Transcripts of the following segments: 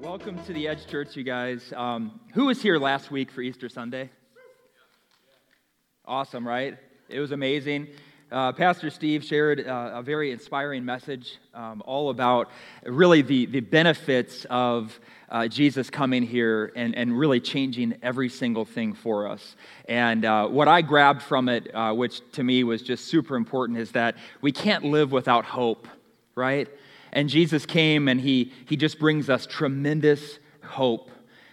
Welcome to the Edge Church, you guys. Um, who was here last week for Easter Sunday? Awesome, right? It was amazing. Uh, Pastor Steve shared uh, a very inspiring message um, all about really the, the benefits of uh, Jesus coming here and, and really changing every single thing for us. And uh, what I grabbed from it, uh, which to me was just super important, is that we can't live without hope, right? And Jesus came and he, he just brings us tremendous hope.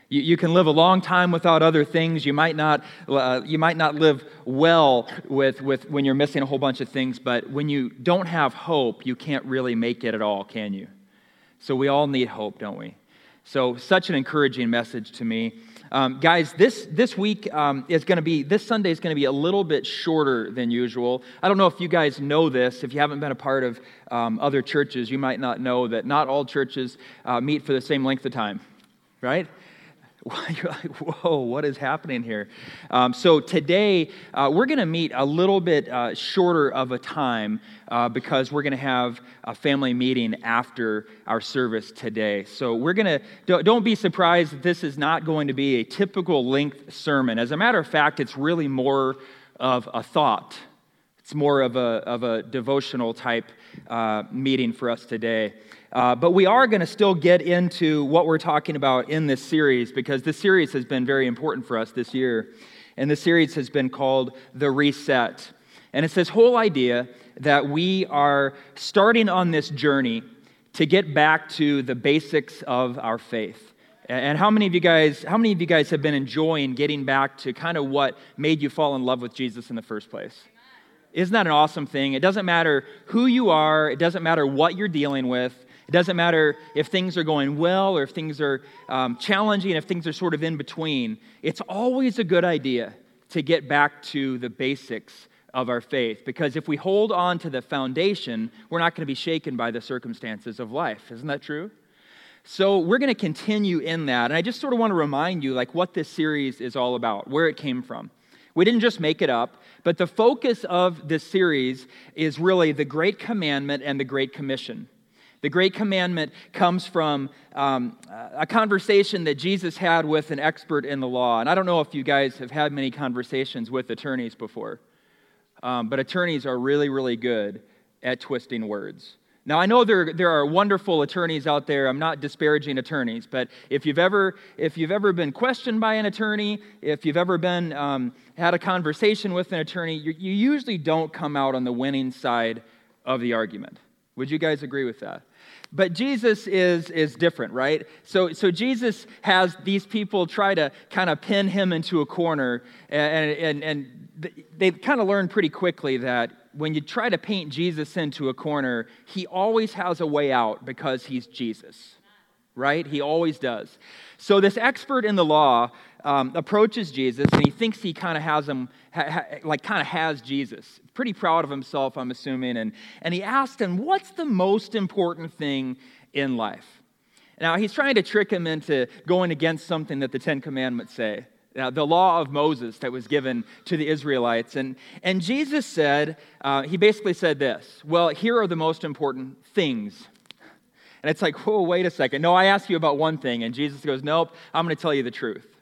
You, you can live a long time without other things. You might not, uh, you might not live well with, with when you're missing a whole bunch of things, but when you don't have hope, you can't really make it at all, can you? So we all need hope, don't we? So, such an encouraging message to me. Um, guys, this, this week um, is going to be, this Sunday is going to be a little bit shorter than usual. I don't know if you guys know this. If you haven't been a part of um, other churches, you might not know that not all churches uh, meet for the same length of time, right? You're like, whoa, what is happening here? Um, so today, uh, we're going to meet a little bit uh, shorter of a time uh, because we're going to have a family meeting after our service today. So we're going to, don't be surprised that this is not going to be a typical length sermon. As a matter of fact, it's really more of a thought, it's more of a, of a devotional type uh, meeting for us today. Uh, but we are going to still get into what we're talking about in this series because this series has been very important for us this year. And this series has been called The Reset. And it's this whole idea that we are starting on this journey to get back to the basics of our faith. And how many of you guys, how many of you guys have been enjoying getting back to kind of what made you fall in love with Jesus in the first place? Isn't that an awesome thing? It doesn't matter who you are, it doesn't matter what you're dealing with. It doesn't matter if things are going well or if things are um, challenging, if things are sort of in between. It's always a good idea to get back to the basics of our faith because if we hold on to the foundation, we're not going to be shaken by the circumstances of life. Isn't that true? So we're going to continue in that. And I just sort of want to remind you like what this series is all about, where it came from. We didn't just make it up, but the focus of this series is really the Great Commandment and the Great Commission. The Great Commandment comes from um, a conversation that Jesus had with an expert in the law. And I don't know if you guys have had many conversations with attorneys before, um, but attorneys are really, really good at twisting words. Now, I know there, there are wonderful attorneys out there. I'm not disparaging attorneys, but if you've ever, if you've ever been questioned by an attorney, if you've ever been, um, had a conversation with an attorney, you, you usually don't come out on the winning side of the argument. Would you guys agree with that? But Jesus is, is different, right? So, so Jesus has these people try to kind of pin him into a corner, and, and, and they kind of learn pretty quickly that when you try to paint Jesus into a corner, he always has a way out because he's Jesus, right? He always does. So, this expert in the law um, approaches Jesus and he thinks he kind of has him, like kind of has Jesus. Pretty proud of himself, I'm assuming. And, and he asked him, What's the most important thing in life? Now, he's trying to trick him into going against something that the Ten Commandments say. Now, the law of Moses that was given to the Israelites. And, and Jesus said, uh, he basically said this Well, here are the most important things. And it's like, whoa, wait a second. No, I asked you about one thing. And Jesus goes, Nope, I'm going to tell you the truth.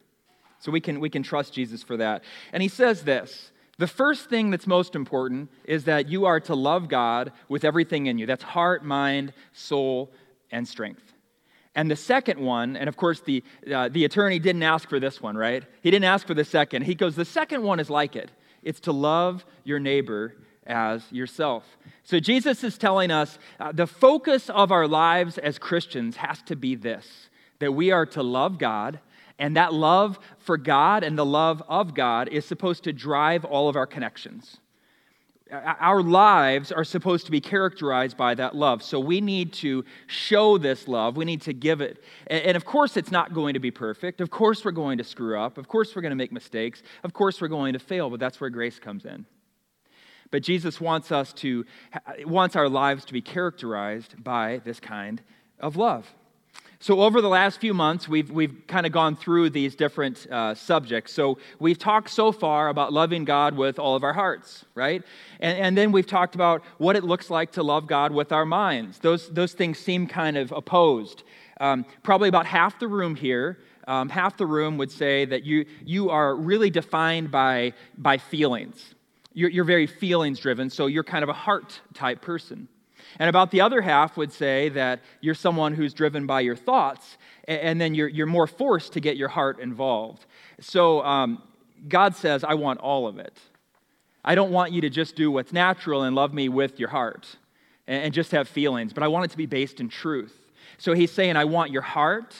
So we can, we can trust Jesus for that. And he says this the first thing that's most important is that you are to love God with everything in you. That's heart, mind, soul, and strength. And the second one, and of course, the, uh, the attorney didn't ask for this one, right? He didn't ask for the second. He goes, the second one is like it it's to love your neighbor as yourself. So Jesus is telling us uh, the focus of our lives as Christians has to be this that we are to love God and that love for God and the love of God is supposed to drive all of our connections. Our lives are supposed to be characterized by that love. So we need to show this love. We need to give it. And of course, it's not going to be perfect. Of course, we're going to screw up. Of course, we're going to make mistakes. Of course, we're going to fail, but that's where grace comes in. But Jesus wants us to, wants our lives to be characterized by this kind of love. So, over the last few months, we've, we've kind of gone through these different uh, subjects. So, we've talked so far about loving God with all of our hearts, right? And, and then we've talked about what it looks like to love God with our minds. Those, those things seem kind of opposed. Um, probably about half the room here, um, half the room would say that you, you are really defined by, by feelings. You're, you're very feelings driven, so you're kind of a heart type person. And about the other half would say that you're someone who's driven by your thoughts, and then you're, you're more forced to get your heart involved. So um, God says, I want all of it. I don't want you to just do what's natural and love me with your heart and, and just have feelings, but I want it to be based in truth. So he's saying, I want your heart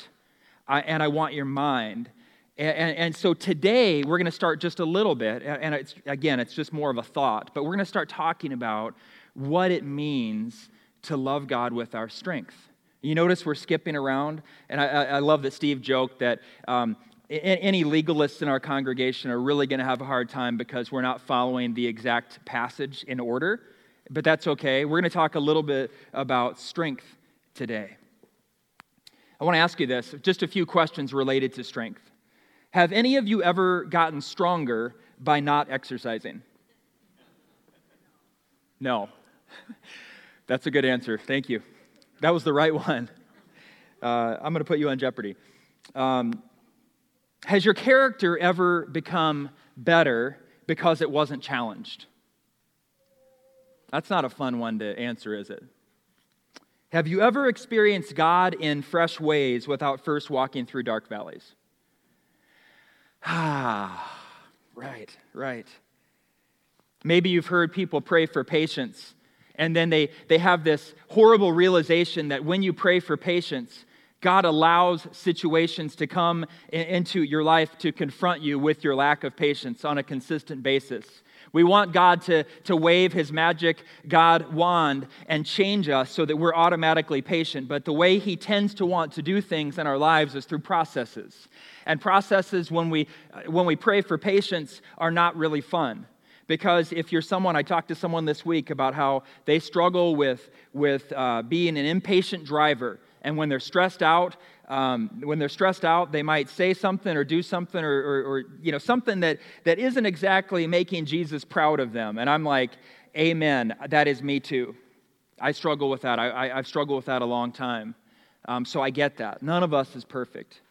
and I want your mind. And, and, so today we're going to start just a little bit, and it's, again, it's just more of a thought, but we're going to start talking about what it means to love God with our strength. You notice we're skipping around, and I, I love that Steve joked that um, any legalists in our congregation are really going to have a hard time because we're not following the exact passage in order, but that's okay. We're going to talk a little bit about strength today. I want to ask you this just a few questions related to strength. Have any of you ever gotten stronger by not exercising? No. That's a good answer. Thank you. That was the right one. Uh, I'm going to put you on jeopardy. Um, has your character ever become better because it wasn't challenged? That's not a fun one to answer, is it? Have you ever experienced God in fresh ways without first walking through dark valleys? Ah, right, right. Maybe you've heard people pray for patience, and then they, they have this horrible realization that when you pray for patience, God allows situations to come into your life to confront you with your lack of patience on a consistent basis. We want God to, to wave his magic God wand and change us so that we're automatically patient. But the way he tends to want to do things in our lives is through processes. And processes, when we, when we pray for patience, are not really fun. Because if you're someone, I talked to someone this week about how they struggle with, with uh, being an impatient driver. And when they're stressed out, um, when they're stressed out, they might say something or do something or, or, or, you know, something that, that isn't exactly making Jesus proud of them. And I'm like, amen, that is me too. I struggle with that. I, have struggled with that a long time. Um, so I get that. None of us is perfect.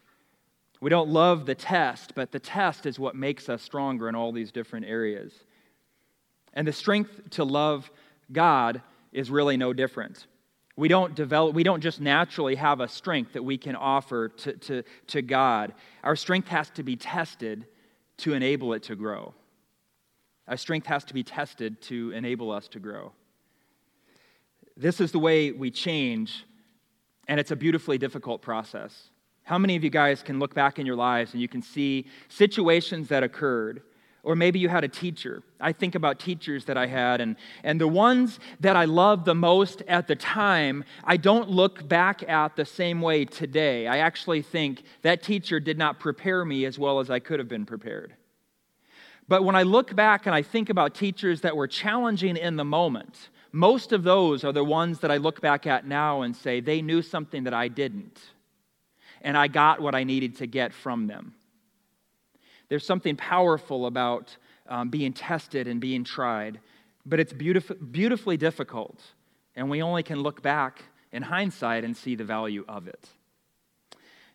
We don't love the test, but the test is what makes us stronger in all these different areas. And the strength to love God is really no different. We don't develop, we don't just naturally have a strength that we can offer to, to, to God. Our strength has to be tested to enable it to grow. Our strength has to be tested to enable us to grow. This is the way we change, and it's a beautifully difficult process. How many of you guys can look back in your lives and you can see situations that occurred or maybe you had a teacher. I think about teachers that I had, and, and the ones that I loved the most at the time, I don't look back at the same way today. I actually think that teacher did not prepare me as well as I could have been prepared. But when I look back and I think about teachers that were challenging in the moment, most of those are the ones that I look back at now and say, they knew something that I didn't. And I got what I needed to get from them. There's something powerful about um, being tested and being tried, but it's beautif- beautifully difficult, and we only can look back in hindsight and see the value of it.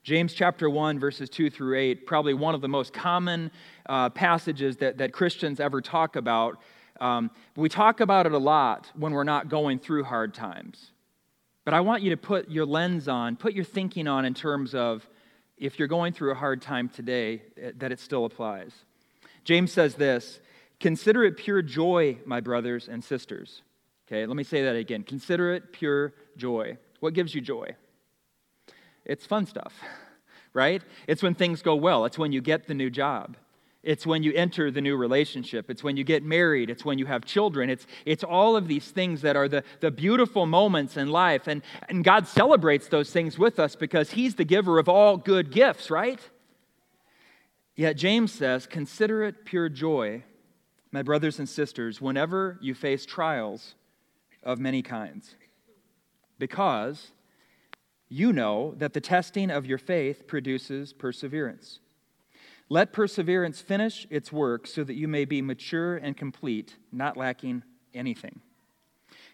James chapter 1, verses 2 through 8, probably one of the most common uh, passages that, that Christians ever talk about. Um, we talk about it a lot when we're not going through hard times. But I want you to put your lens on, put your thinking on in terms of if you're going through a hard time today, eh, that it still applies. James says this Consider it pure joy, my brothers and sisters. Okay, let me say that again. Consider it pure joy. What gives you joy? It's fun stuff, right? It's when things go well, it's when you get the new job. It's when you enter the new relationship. It's when you get married. It's when you have children. It's, it's all of these things that are the, the beautiful moments in life. And, and God celebrates those things with us because He's the giver of all good gifts, right? Yet James says, Consider it pure joy, my brothers and sisters, whenever you face trials of many kinds, because you know that the testing of your faith produces perseverance. Let perseverance finish its work so that you may be mature and complete, not lacking anything.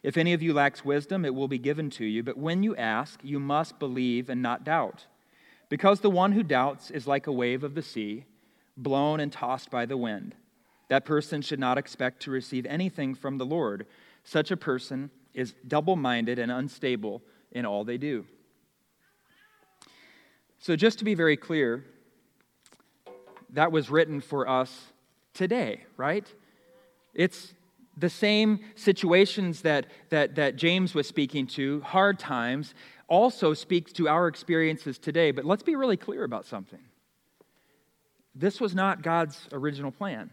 If any of you lacks wisdom, it will be given to you, but when you ask, you must believe and not doubt. Because the one who doubts is like a wave of the sea, blown and tossed by the wind. That person should not expect to receive anything from the Lord. Such a person is double minded and unstable in all they do. So, just to be very clear, that was written for us today, right? It's the same situations that, that, that James was speaking to, hard times, also speaks to our experiences today. But let's be really clear about something. This was not God's original plan.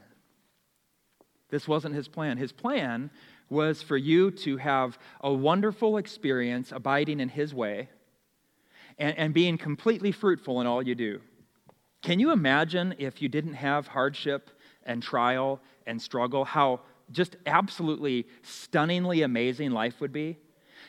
This wasn't his plan. His plan was for you to have a wonderful experience abiding in his way and, and being completely fruitful in all you do. Can you imagine if you didn't have hardship and trial and struggle, how just absolutely stunningly amazing life would be?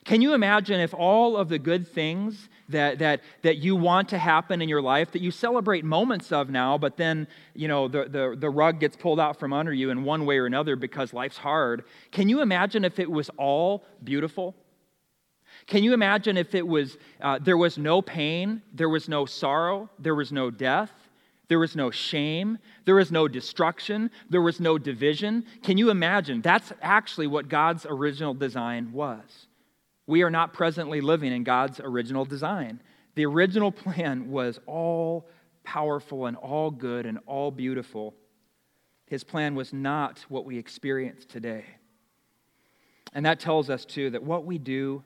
Can you imagine if all of the good things that, that, that you want to happen in your life, that you celebrate moments of now, but then, you know, the, the, the rug gets pulled out from under you in one way or another because life's hard? Can you imagine if it was all beautiful? Can you imagine if it was, uh, there was no pain, there was no sorrow, there was no death, there was no shame. There was no destruction. There was no division. Can you imagine? That's actually what God's original design was. We are not presently living in God's original design. The original plan was all powerful and all good and all beautiful. His plan was not what we experience today. And that tells us, too, that what we do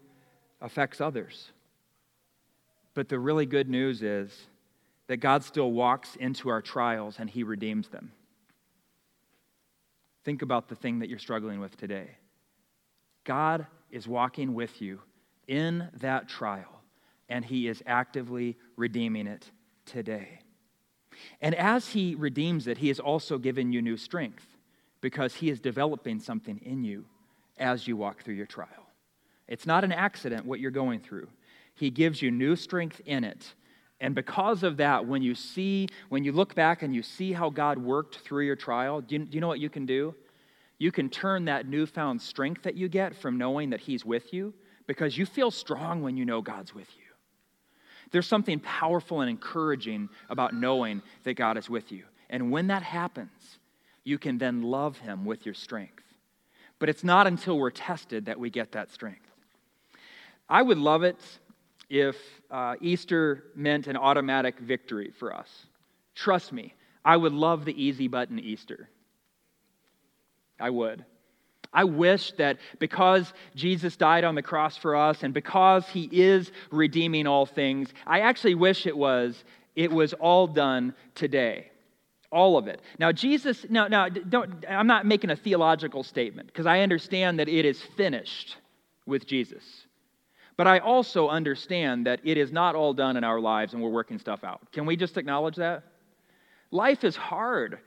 affects others. But the really good news is that God still walks into our trials and he redeems them. Think about the thing that you're struggling with today. God is walking with you in that trial, and he is actively redeeming it today. And as he redeems it, he has also given you new strength because he is developing something in you as you walk through your trial. It's not an accident what you're going through. He gives you new strength in it and because of that, when you see, when you look back and you see how God worked through your trial, do you, do you, know what you can do? You can turn that newfound strength that you get from knowing that He's with you because you feel strong when you know God's with you. There's something powerful and encouraging about knowing that God is with you. And when that happens, you can then love Him with your strength. But it's not until we're tested that we get that strength. I would love it if uh, Easter meant an automatic victory for us. Trust me, I would love the easy button Easter. I would. I wish that because Jesus died on the cross for us and because he is redeeming all things, I actually wish it was it was all done today. All of it. Now Jesus now now don't I'm not making a theological statement because I understand that it is finished with Jesus. But I also understand that it is not all done in our lives and we're working stuff out. Can we just acknowledge that? Life is hard.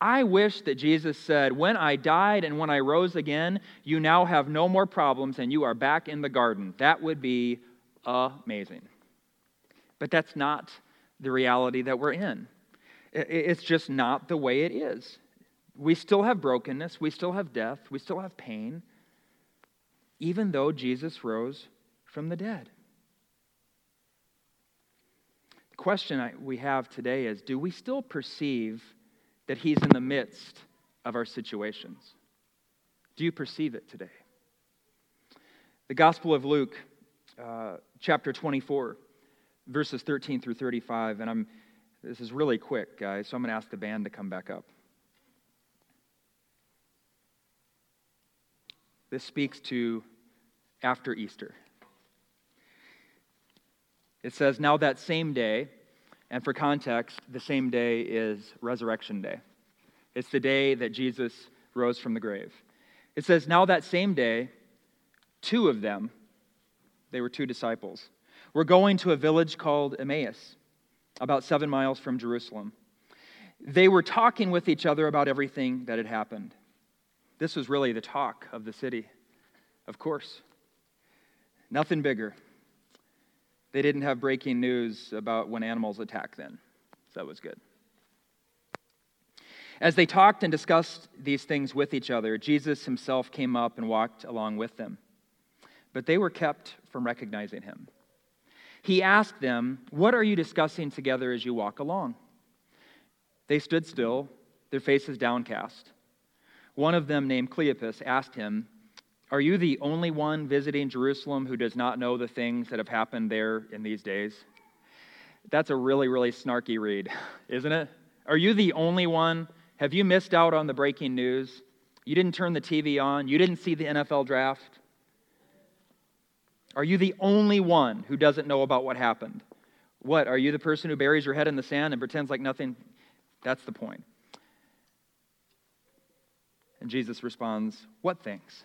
I wish that Jesus said, When I died and when I rose again, you now have no more problems and you are back in the garden. That would be amazing. But that's not the reality that we're in. It's just not the way it is. We still have brokenness, we still have death, we still have pain, even though Jesus rose from the dead. The question we have today is do we still perceive that He's in the midst of our situations? Do you perceive it today? The Gospel of Luke, uh, chapter 24, verses 13 through 35, and I'm this is really quick, guys, so I'm going to ask the band to come back up. This speaks to after Easter. It says, Now that same day, and for context, the same day is Resurrection Day. It's the day that Jesus rose from the grave. It says, Now that same day, two of them, they were two disciples, were going to a village called Emmaus, about seven miles from Jerusalem. They were talking with each other about everything that had happened. This was really the talk of the city, of course. Nothing bigger. They didn't have breaking news about when animals attack then. So that was good. As they talked and discussed these things with each other, Jesus himself came up and walked along with them. but they were kept from recognizing him. He asked them, What are you discussing together as you walk along? They stood still, their faces downcast. One of them, named Cleopas, asked him, Are you the only one visiting Jerusalem who does not know the things that have happened there in these days? That's a really, really snarky read, isn't it? Are you the only one? Have you missed out on the breaking news? You didn't turn the TV on? You didn't see the NFL draft? Are you the only one who doesn't know about what happened? What? Are you the person who buries your head in the sand and pretends like nothing? That's the point. And Jesus responds, What things?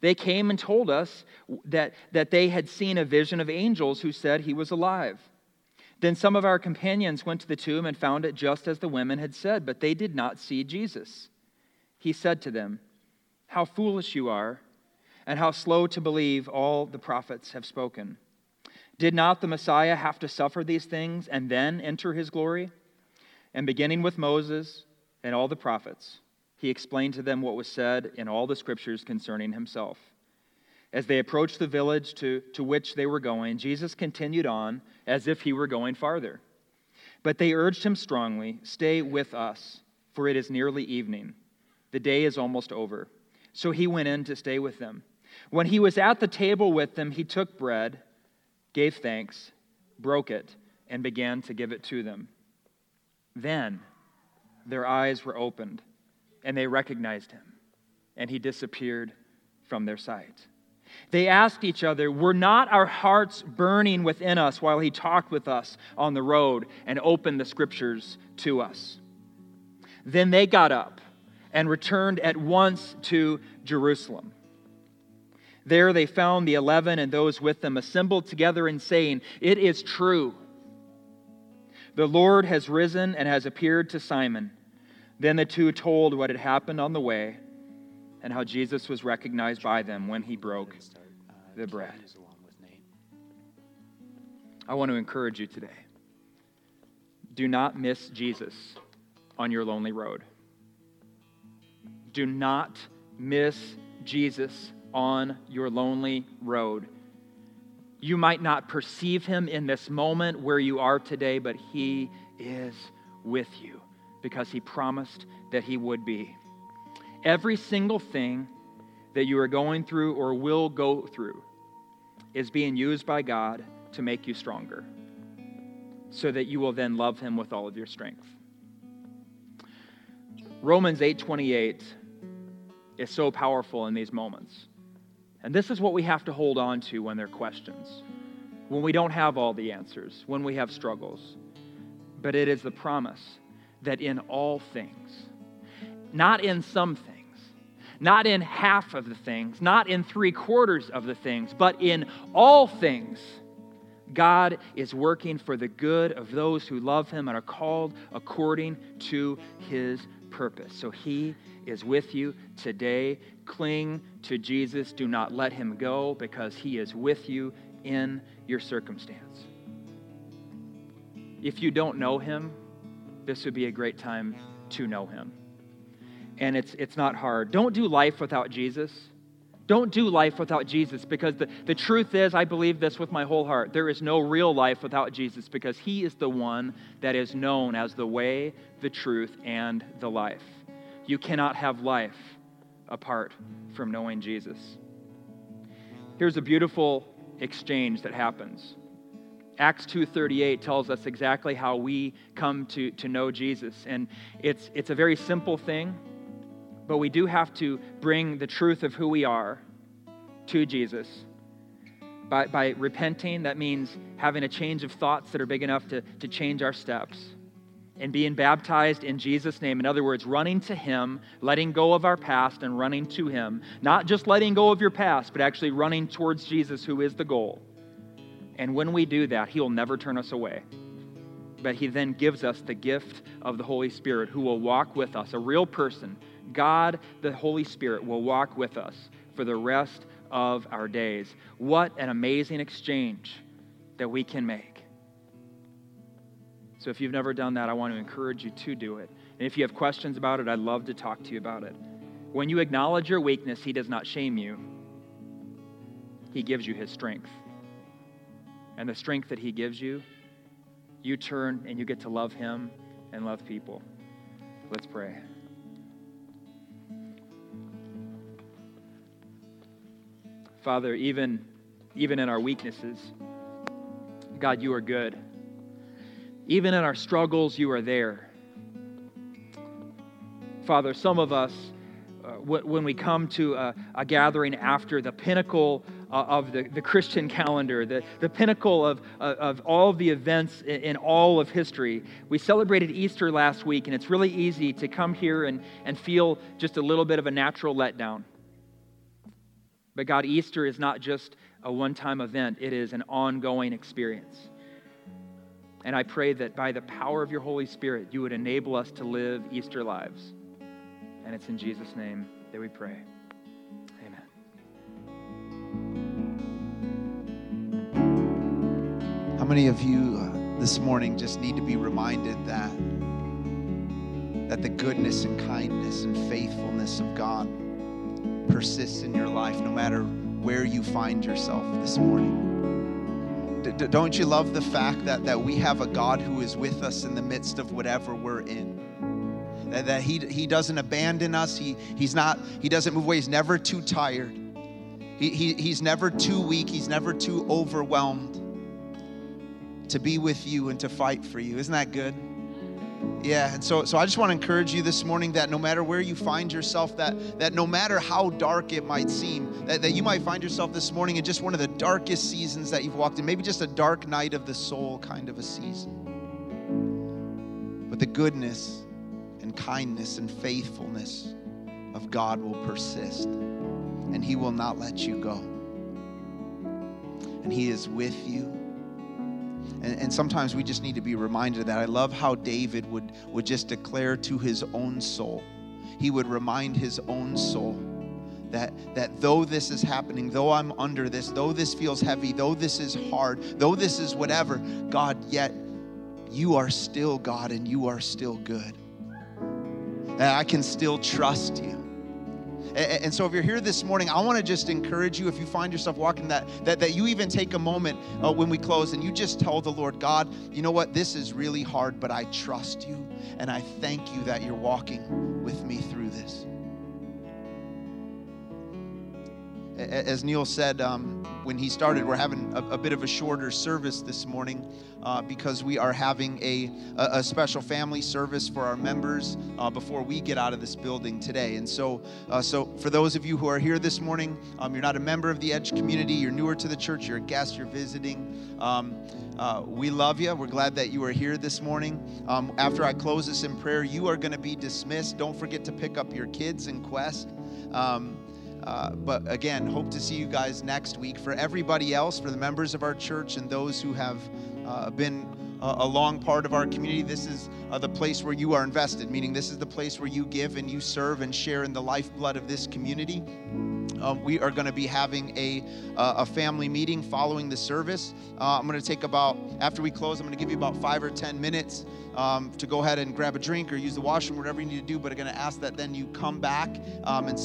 They came and told us that, that they had seen a vision of angels who said he was alive. Then some of our companions went to the tomb and found it just as the women had said, but they did not see Jesus. He said to them, How foolish you are, and how slow to believe all the prophets have spoken. Did not the Messiah have to suffer these things and then enter his glory? And beginning with Moses and all the prophets, he explained to them what was said in all the scriptures concerning himself. As they approached the village to, to which they were going, Jesus continued on as if he were going farther. But they urged him strongly Stay with us, for it is nearly evening. The day is almost over. So he went in to stay with them. When he was at the table with them, he took bread, gave thanks, broke it, and began to give it to them. Then their eyes were opened and they recognized him, and he disappeared from their sight. They asked each other, Were not our hearts burning within us while he talked with us on the road and opened the scriptures to us? Then they got up and returned at once to Jerusalem. There they found the eleven and those with them assembled together and saying, It is true. The Lord has risen and has appeared to Simon. Then the two told what had happened on the way and how Jesus was recognized by them when he broke the bread. I want to encourage you today. Do not miss Jesus on your lonely road. Do not miss Jesus on your lonely road. You might not perceive him in this moment where you are today, but he is with you because he promised that he would be. Every single thing that you are going through or will go through is being used by God to make you stronger so that you will then love him with all of your strength. Romans 8:28 is so powerful in these moments. And this is what we have to hold on to when there are questions, when we don't have all the answers, when we have struggles. But it is the promise that in all things, not in some things, not in half of the things, not in three quarters of the things, but in all things, God is working for the good of those who love Him and are called according to His purpose. So He is with you today. Cling to Jesus. Do not let Him go because He is with you in your circumstance. If you don't know Him, this would be a great time to know him. And it's, it's not hard. Don't do life without Jesus. Don't do life without Jesus because the, the truth is, I believe this with my whole heart. There is no real life without Jesus because he is the one that is known as the way, the truth, and the life. You cannot have life apart from knowing Jesus. Here's a beautiful exchange that happens Acts 2:38 tells us exactly how we come to, to know Jesus. And it's, it's a very simple thing, but we do have to bring the truth of who we are to Jesus. By, by repenting, that means having a change of thoughts that are big enough to, to change our steps. And being baptized in Jesus' name. In other words, running to Him, letting go of our past and running to Him. Not just letting go of your past, but actually running towards Jesus, who is the goal And when we do that, He will never turn us away. But He then gives us the gift of the Holy Spirit who will walk with us, a real person. God, the Holy Spirit, will walk with us for the rest of our days. What an amazing exchange that we can make. So if you've never done that, I want to encourage you to do it. And if you have questions about it, I'd love to talk to you about it. When you acknowledge your weakness, He does not shame you, He gives you His strength. And the strength that He gives you, you turn and you get to love Him and love people. Let's pray. Father, even, even in our weaknesses, God, you are good. Even in our struggles, you are there. Father, some of us, uh, when we come to a, a, gathering after the pinnacle of the, the Christian calendar, the, the pinnacle of, uh, of all of the events in, all of history, we celebrated Easter last week, and it's really easy to come here and, and feel just a little bit of a natural letdown. But God, Easter is not just a one time event, it is an ongoing experience. And I pray that by the power of your Holy Spirit, you would enable us to live Easter lives. And it's in Jesus' name that we pray. Many of you uh, this morning just need to be reminded that that the goodness and kindness and faithfulness of God persists in your life no matter where you find yourself this morning? D- don't you love the fact that, that we have a God who is with us in the midst of whatever we're in? that, that he, he doesn't abandon us. He, he's not, he doesn't move away. He's never too tired. He, he, he's never too weak. He's never too overwhelmed to be with you and to fight for you. Isn't that good? Yeah, and so so I just want to encourage you this morning that no matter where you find yourself, that that no matter how dark it might seem, that, that you might find yourself this morning in just one of the darkest seasons that you've walked in, maybe just a dark night of the soul kind of a season. But the goodness and kindness and faithfulness of God will persist, and He will not let you go. And He is with you. And, and, sometimes we just need to be reminded of that. I love how David would, would just declare to his own soul, he would remind his own soul that, that though this is happening, though I'm under this, though this feels heavy, though this is hard, though this is whatever, God, yet you are still God and you are still good that I can still trust you. And so, if you're here this morning, I want to just encourage you. If you find yourself walking that, that, that you even take a moment uh, when we close and you just tell the Lord, God, you know what? This is really hard, but I trust you, and I thank you that you're walking with me through this. As Neil said um, when he started, we're having a, a, bit of a shorter service this morning uh, because we are having a, a, special family service for our members uh, before we get out of this building today. And so, uh, so for those of you who are here this morning, um, you're not a member of the Edge community, you're newer to the church, you're a guest, you're visiting. Um, uh, we love you. We're glad that you are here this morning. Um, after I close this in prayer, you are going to be dismissed. Don't forget to pick up your kids in Quest. Um, uh, but again, hope to see you guys next week. For everybody else, for the members of our church and those who have uh, been a, a long part of our community, this is uh, the place where you are invested, meaning this is the place where you give and you serve and share in the lifeblood of this community. Um, we are going to be having a, uh, a family meeting following the service. Uh, I'm going to take about, after we close, I'm going to give you about five or 10 minutes um, to go ahead and grab a drink or use the washroom, whatever you need to do. But I'm going to ask that then you come back um, and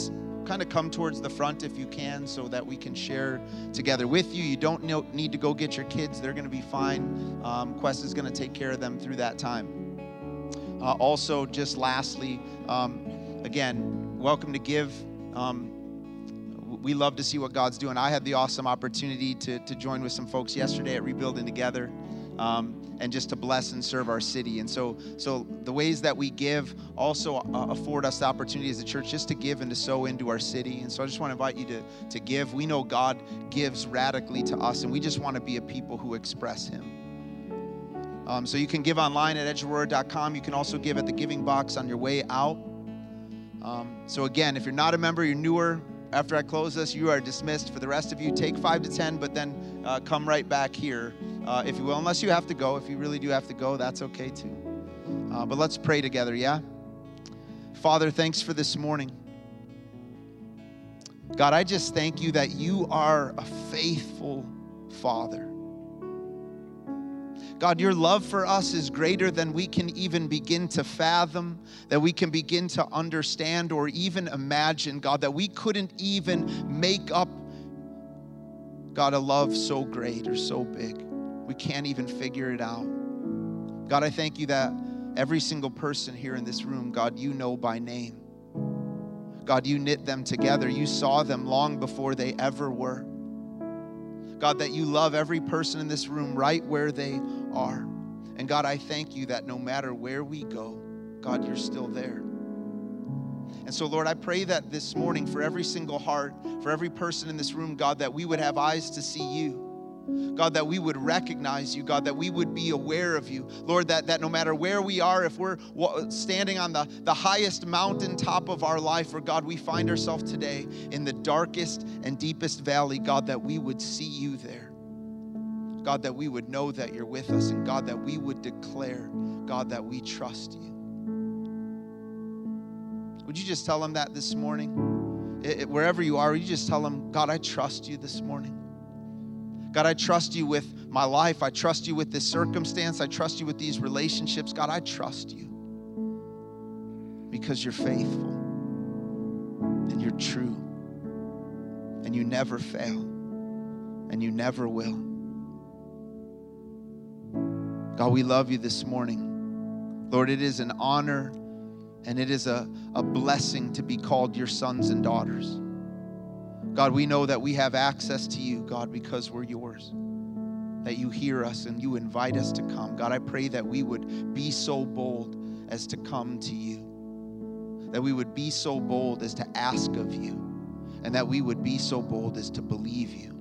kind of come towards the front if you can so that we can share together with you. You don't need to go get your kids, they're going to be fine. Um, Quest is going to take care of them through that time. Uh, also, just lastly, um, again, welcome to give. Um, we love to see what God's doing. I had the awesome opportunity to, to join with some folks yesterday at Rebuilding Together. Um, and just to bless and serve our city. And so, so the ways that we give also uh, afford us the opportunity as a church just to give and to sow into our city. And so I just want to invite you to, to give. We know God gives radically to us, and we just want to be a people who express Him. Um, so you can give online at edgeaurora.com. You can also give at the giving box on your way out. Um, so again, if you're not a member, you're newer, after I close this, you are dismissed. For the rest of you, take five to 10, but then uh, come right back here, uh, if you will. Unless you have to go. If you really do have to go, that's okay too. Uh, but let's pray together, yeah? Father, thanks for this morning. God, I just thank you that you are a faithful Father. God, your love for us is greater than we can even begin to fathom, that we can begin to understand or even imagine, God, that we couldn't even make up, God, a love so great or so big. We can't even figure it out. God, I thank you that every single person here in this room, God, you know by name. God, you knit them together. You saw them long before they ever were. God, that you love every person in this room right where they are. And God, I thank you that no matter where we go, God, you're still there. And so, Lord, I pray that this morning for every single heart, for every person in this room, God, that we would have eyes to see you God, that we would recognize you, God, that we would be aware of you. Lord, that, that no matter where we are, if we're standing on the, the highest mountaintop of our life, or God, we find ourselves today in the darkest and deepest valley, God, that we would see you there. God, that we would know that you're with us, and God, that we would declare, God, that we trust you. Would you just tell him that this morning? It, it, wherever you are, you just tell him, God, I trust you this morning. God, I trust you with my life. I trust you with this circumstance. I trust you with these relationships. God, I trust you because you're faithful and you're true and you never fail and you never will. God, we love you this morning. Lord, it is an honor and it is a, a blessing to be called your sons and daughters. God, we know that we have access to you, God, because we're yours. That you hear us and you invite us to come. God, I pray that we would be so bold as to come to you. That we would be so bold as to ask of you. And that we would be so bold as to believe you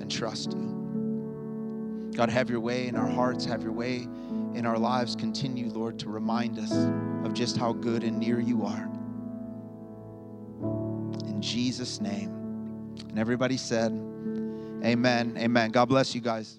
and trust you. God, have your way in our hearts, have your way in our lives. Continue, Lord, to remind us of just how good and near you are. Jesus' name. And everybody said, Amen. Amen. God bless you guys.